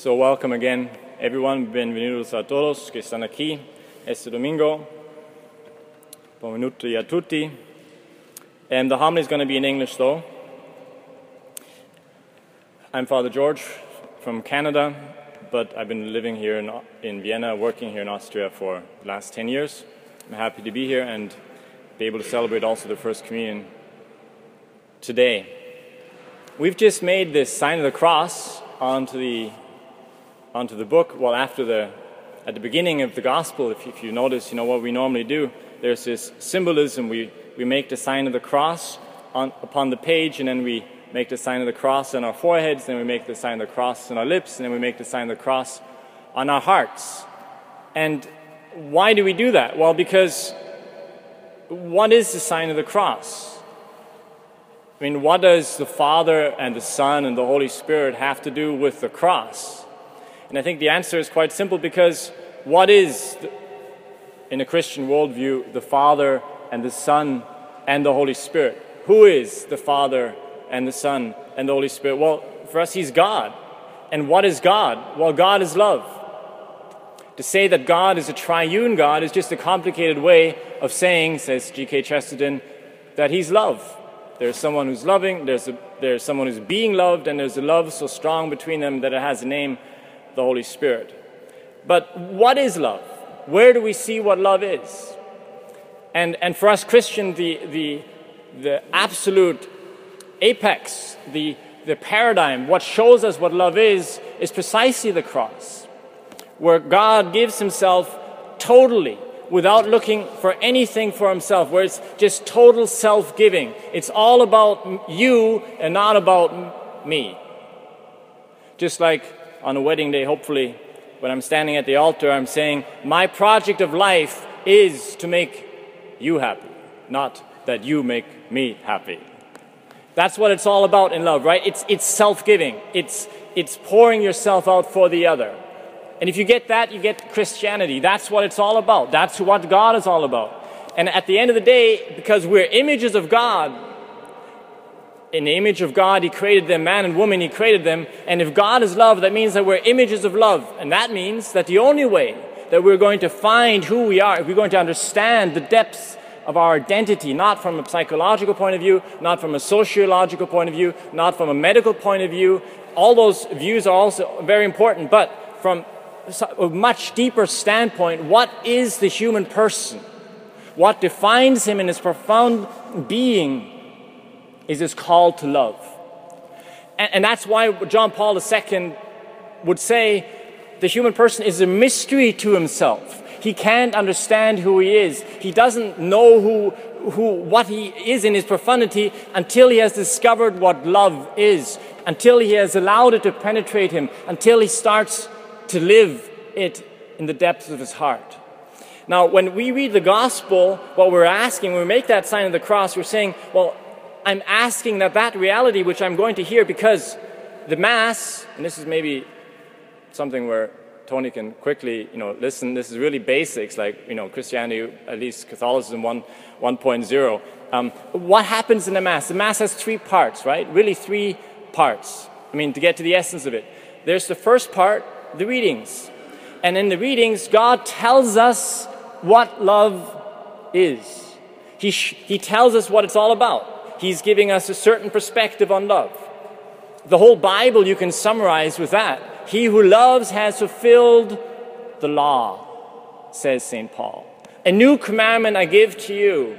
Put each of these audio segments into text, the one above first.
So, welcome again, everyone. Bienvenidos a todos que están aquí este domingo. Benvenuti a tutti. And the homily is going to be in English, though. I'm Father George from Canada, but I've been living here in, in Vienna, working here in Austria for the last 10 years. I'm happy to be here and be able to celebrate also the First Communion today. We've just made this sign of the cross onto the onto the book. Well, after the at the beginning of the gospel, if if you notice, you know what we normally do. There's this symbolism. We we make the sign of the cross on, upon the page, and then we make the sign of the cross on our foreheads, then we make the sign of the cross on our lips, and then we make the sign of the cross on our hearts. And why do we do that? Well, because what is the sign of the cross? I mean, what does the Father and the Son and the Holy Spirit have to do with the cross? And I think the answer is quite simple because what is, the, in a Christian worldview, the Father and the Son and the Holy Spirit? Who is the Father and the Son and the Holy Spirit? Well, for us, He's God. And what is God? Well, God is love. To say that God is a triune God is just a complicated way of saying, says G.K. Chesterton, that He's love. There's someone who's loving, there's, a, there's someone who's being loved, and there's a love so strong between them that it has a name, the Holy Spirit. But what is love? Where do we see what love is? And, and for us Christians, the, the, the absolute apex, the, the paradigm, what shows us what love is, is precisely the cross, where God gives Himself totally without looking for anything for himself, where it's just total self giving. It's all about you and not about me. Just like on a wedding day, hopefully, when I'm standing at the altar, I'm saying, My project of life is to make you happy, not that you make me happy. That's what it's all about in love, right? It's, it's self giving, it's, it's pouring yourself out for the other. And if you get that, you get Christianity. That's what it's all about. That's what God is all about. And at the end of the day, because we're images of God, in the image of God, He created them, man and woman, He created them. And if God is love, that means that we're images of love. And that means that the only way that we're going to find who we are, if we're going to understand the depths of our identity, not from a psychological point of view, not from a sociological point of view, not from a medical point of view, all those views are also very important, but from a much deeper standpoint, what is the human person? What defines him in his profound being is his call to love. And, and that's why John Paul II would say the human person is a mystery to himself. He can't understand who he is. He doesn't know who, who, what he is in his profundity until he has discovered what love is, until he has allowed it to penetrate him, until he starts to live it in the depths of his heart. Now, when we read the gospel, what we're asking, when we make that sign of the cross, we're saying, well, I'm asking that that reality which I'm going to hear, because the Mass, and this is maybe something where Tony can quickly, you know, listen, this is really basics, like, you know, Christianity, at least Catholicism 1, 1.0. Um, what happens in the Mass? The Mass has three parts, right? Really three parts. I mean, to get to the essence of it. There's the first part, the readings. And in the readings, God tells us what love is. He, he tells us what it's all about. He's giving us a certain perspective on love. The whole Bible you can summarize with that. He who loves has fulfilled the law, says St. Paul. A new commandment I give to you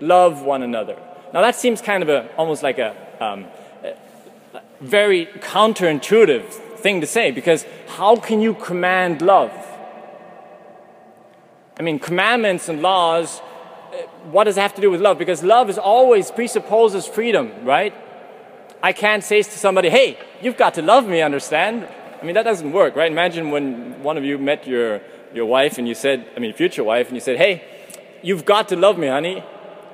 love one another. Now that seems kind of a, almost like a, um, a very counterintuitive thing to say because how can you command love? I mean, commandments and laws, what does it have to do with love? Because love is always presupposes freedom, right? I can't say to somebody, hey, you've got to love me, understand? I mean, that doesn't work, right? Imagine when one of you met your, your wife and you said, I mean, future wife, and you said, hey, you've got to love me, honey.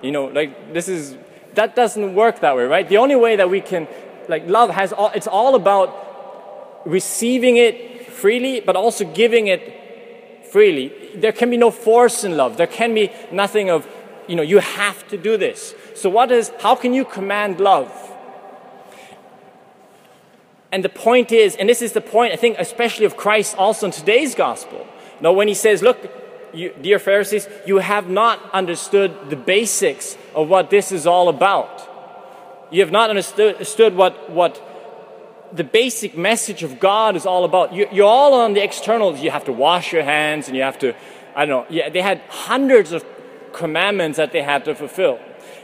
You know, like, this is, that doesn't work that way, right? The only way that we can, like, love has all, it's all about receiving it freely, but also giving it freely. There can be no force in love. There can be nothing of, you know, you have to do this. So, what is, how can you command love? And the point is, and this is the point, I think, especially of Christ also in today's gospel. Now, when he says, Look, you, dear Pharisees, you have not understood the basics of what this is all about. You have not understood, what, what the basic message of God is all about. You, you're all on the externals. You have to wash your hands and you have to, I don't know, yeah, they had hundreds of commandments that they had to fulfill.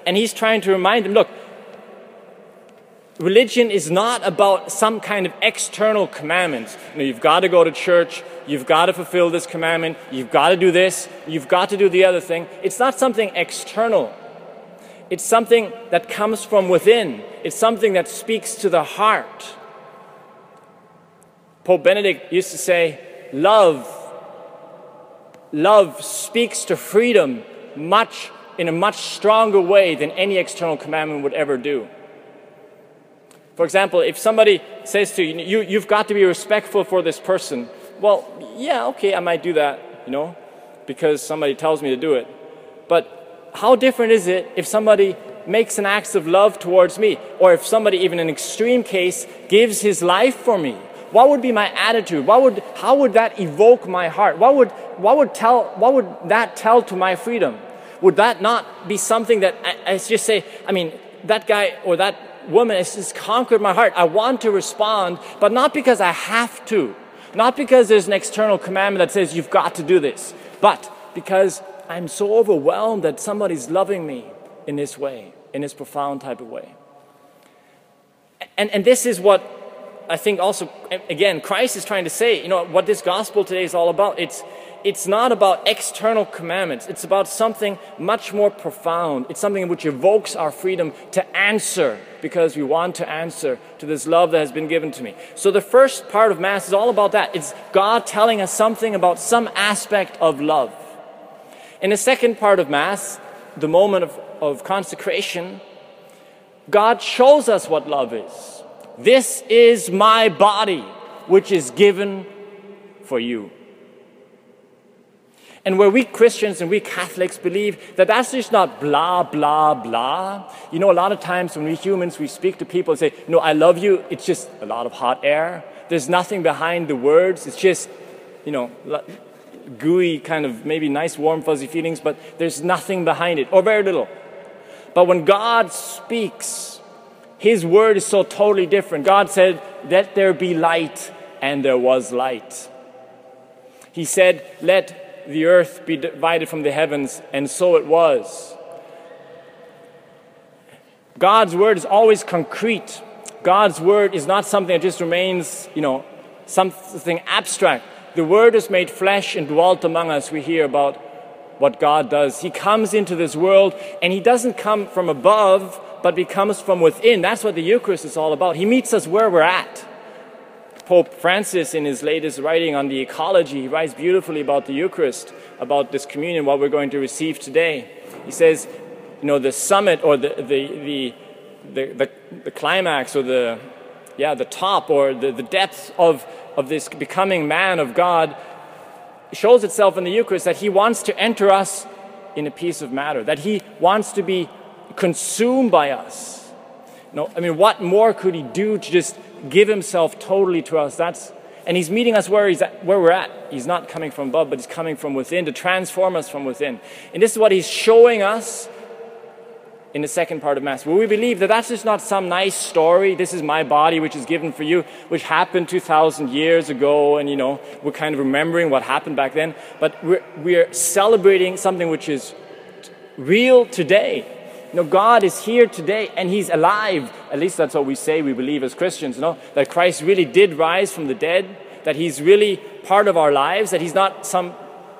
And he's trying to remind them look, religion is not about some kind of external commandments. You know, you've got to go to church, you've got to fulfill this commandment, you've got to do this, you've got to do the other thing. It's not something external. It's something that comes from within. It's something that speaks to the heart. Pope Benedict used to say, love love speaks to freedom much in a much stronger way than any external commandment would ever do. For example, if somebody says to you, you you've got to be respectful for this person, well, yeah, okay, I might do that, you know, because somebody tells me to do it. But how different is it if somebody makes an act of love towards me, or if somebody, even in an extreme case, gives his life for me? What would be my attitude? What would, how would that evoke my heart? What would, what, would tell, what would that tell to my freedom? Would that not be something that I, I just say, I mean, that guy or that woman has just conquered my heart. I want to respond, but not because I have to, not because there's an external commandment that says you've got to do this, but because I'm so overwhelmed that somebody's loving me in this way, in this profound type of way. And, and this is what I think also, again, Christ is trying to say, you know, what this gospel today is all about. It's, it's not about external commandments. It's about something much more profound. It's something which evokes our freedom to answer because we want to answer to this love that has been given to me. So the first part of Mass is all about that. It's God telling us something about some aspect of love. In the second part of Mass, the moment of, of consecration, God shows us what love is. This is my body, which is given for you. And where we Christians and we Catholics believe that that's just not blah, blah, blah. You know, a lot of times when we humans, we speak to people and say, No, I love you, it's just a lot of hot air. There's nothing behind the words. It's just, you know, gooey, kind of maybe nice, warm, fuzzy feelings, but there's nothing behind it, or very little. But when God speaks, His word is so totally different. God said, Let there be light, and there was light. He said, Let the earth be divided from the heavens, and so it was. God's word is always concrete. God's word is not something that just remains, you know, something abstract. The word is made flesh and dwelt among us. We hear about what God does. He comes into this world and he doesn't come from above, but becomes from within. That's what the Eucharist is all about. He meets us where we're at. Pope Francis, in his latest writing on the ecology, he writes beautifully about the Eucharist, about this communion, what we're going to receive today. He says, you know, the summit or the, the, the, the, the, climax or the, yeah, the top or the, the depth of, of this becoming man of God shows itself in the Eucharist that he wants to enter us in a piece of matter, that he wants to be consumed by us. No, I mean, what more could he do to just give himself totally to us. That's and he's meeting us where he's at, where we're at. He's not coming from above, but he's coming from within to transform us from within. And this is what he's showing us in the second part of Mass, where we believe that that's just not some nice story. This is my body, which is given for you, which happened 2,000 years ago, and you know, we're kind of remembering what happened back then. But we're, we're celebrating something which is real today. Know, God is here today and He's alive. At least that's what we say we believe as Christians, know, that Christ really did rise from the dead, that He's really part of our lives, that He's not some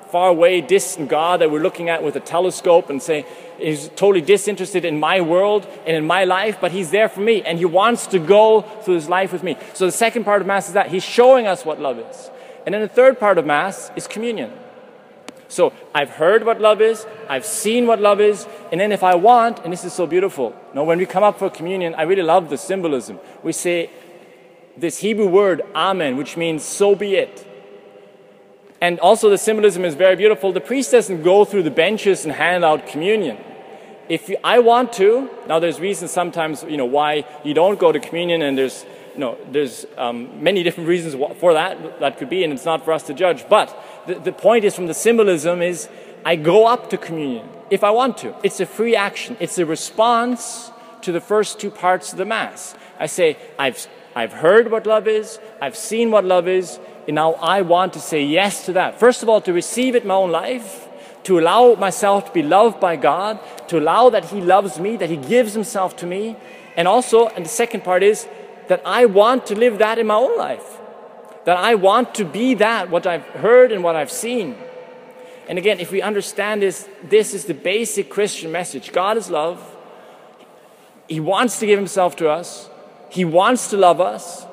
far away, distant God that we're looking at with a telescope and saying, He's totally disinterested in my world and in my life, but He's there for me and He wants to go through His life with me. So the second part of Mass is that He's showing us what love is. And then the third part of Mass is communion. So I've heard what love is, I've seen what love is, and then if I want, and this is so beautiful, you know, when we come up for communion, I really love the symbolism. We say this Hebrew word, amen, which means so be it. And also the symbolism is very beautiful. The priest doesn't go through the benches and hand out communion. If I want to, now there's reasons sometimes, you know, why you don't go to communion, and there's you know, there's um, many different reasons for that, that could be, and it's not for us to judge. But the, the point is from the symbolism is I go up to communion if I want to. It's a free action. It's a response to the first two parts of the Mass. I say, I've, I've heard what love is, I've seen what love is, and now I want to say yes to that. First of all, to receive it in my own life, to allow myself to be loved by God, to allow that He loves me, that He gives Himself to me, and also, and the second part is that I want to live that in my own life. That I want to be that, what I've heard and what I've seen. And again, if we understand this, this is the basic Christian message God is love. He wants to give Himself to us, He wants to love us.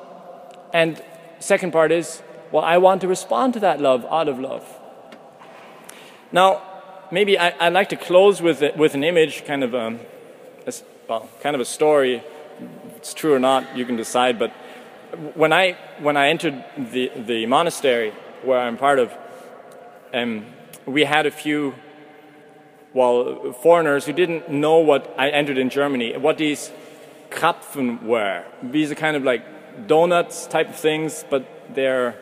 And second part is, well, I want to respond to that love out of love. Now, maybe I, would like to close with, with an image, kind of um, a, well, kind of a story. It's true or not, you can decide. But when I when I entered the the monastery where I'm part of, um, we had a few well foreigners who didn't know what I entered in Germany, what these Krapfen were. These are kind of like donuts type of things, but they're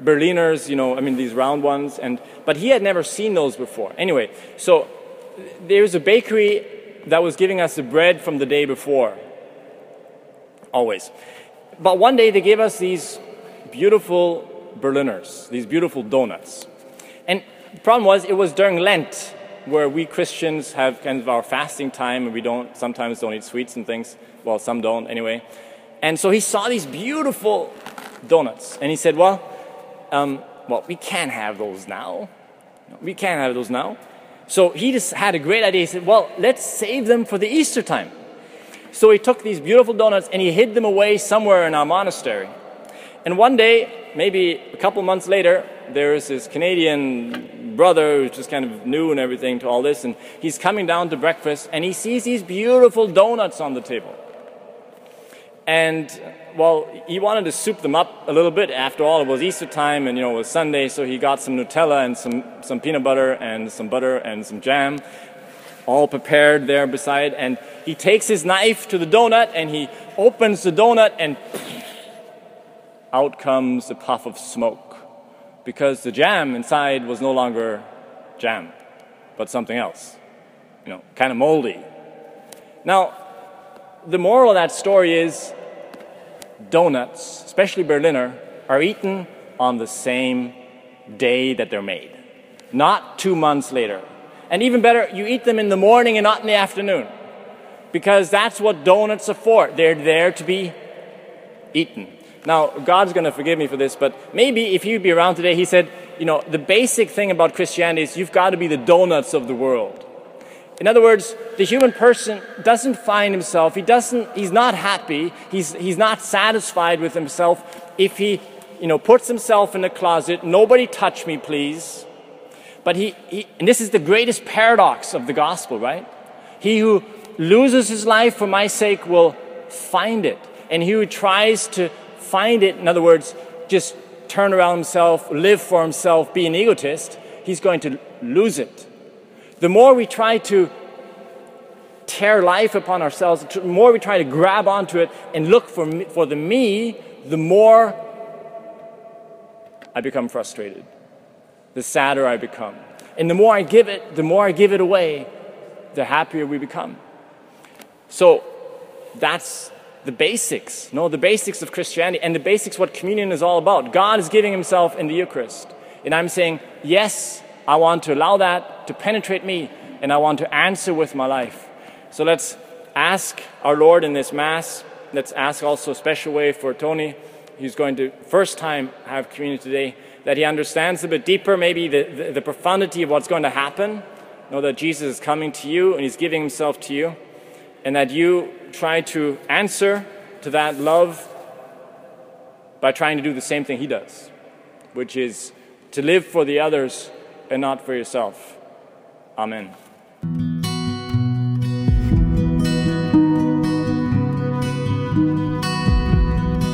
Berliners, you know, I mean these round ones, and but he had never seen those before. Anyway, so there was a bakery that was giving us the bread from the day before, always. But one day they gave us these beautiful Berliners, these beautiful donuts, and the problem was it was during Lent, where we Christians have kind of our fasting time, and we don't sometimes don't eat sweets and things. Well, some don't anyway. And so he saw these beautiful donuts, and he said, "Well, um, well, we can't have those now. We can't have those now." So he just had a great idea. He said, "Well, let's save them for the Easter time." So he took these beautiful donuts and he hid them away somewhere in our monastery. And one day, maybe a couple months later, there's this Canadian brother who's just kind of new and everything to all this, and he's coming down to breakfast and he sees these beautiful donuts on the table. And well, he wanted to soup them up a little bit. After all, it was Easter time and you know it was Sunday, so he got some Nutella and some, some peanut butter and some butter and some jam, all prepared there beside. And he takes his knife to the donut and he opens the donut and out comes a puff of smoke because the jam inside was no longer jam, but something else, you know, kind of moldy. Now, the moral of that story is donuts, especially Berliner, are eaten on the same day that they're made, not two months later. And even better, you eat them in the morning and not in the afternoon, because that's what donuts are for. They're there to be eaten. Now, God's going to forgive me for this, but maybe if he'd be around today, he said, you know, the basic thing about Christianity is you've got to be the donuts of the world. In other words, the human person doesn't find himself, he doesn't, he's not happy, he's, he's not satisfied with himself if he, you know, puts himself in the closet, nobody touch me, please. But he, he and this is the greatest paradox of the gospel, right? He who loses his life for my sake will find it. And he who tries to find it, in other words, just turn around himself, live for himself, be an egotist, he's going to lose it the more we try to tear life upon ourselves, the more we try to grab onto it and look for, me, for the me, the more I become frustrated, the sadder I become. And the more I give it, the more I give it away, the happier we become. So that's the basics, no, the basics of Christianity and the basics what communion is all about. God is giving himself in the Eucharist. And I'm saying, yes, I want to allow that to penetrate me and I want to answer with my life. So let's ask our Lord in this Mass. Let's ask also a special way for Tony, who's going to first time have communion today, that he understands a bit deeper, maybe the, the, the profundity of what's going to happen. Know that Jesus is coming to you and he's giving himself to you, and that you try to answer to that love by trying to do the same thing he does, which is to live for the others and not for yourself. Amen.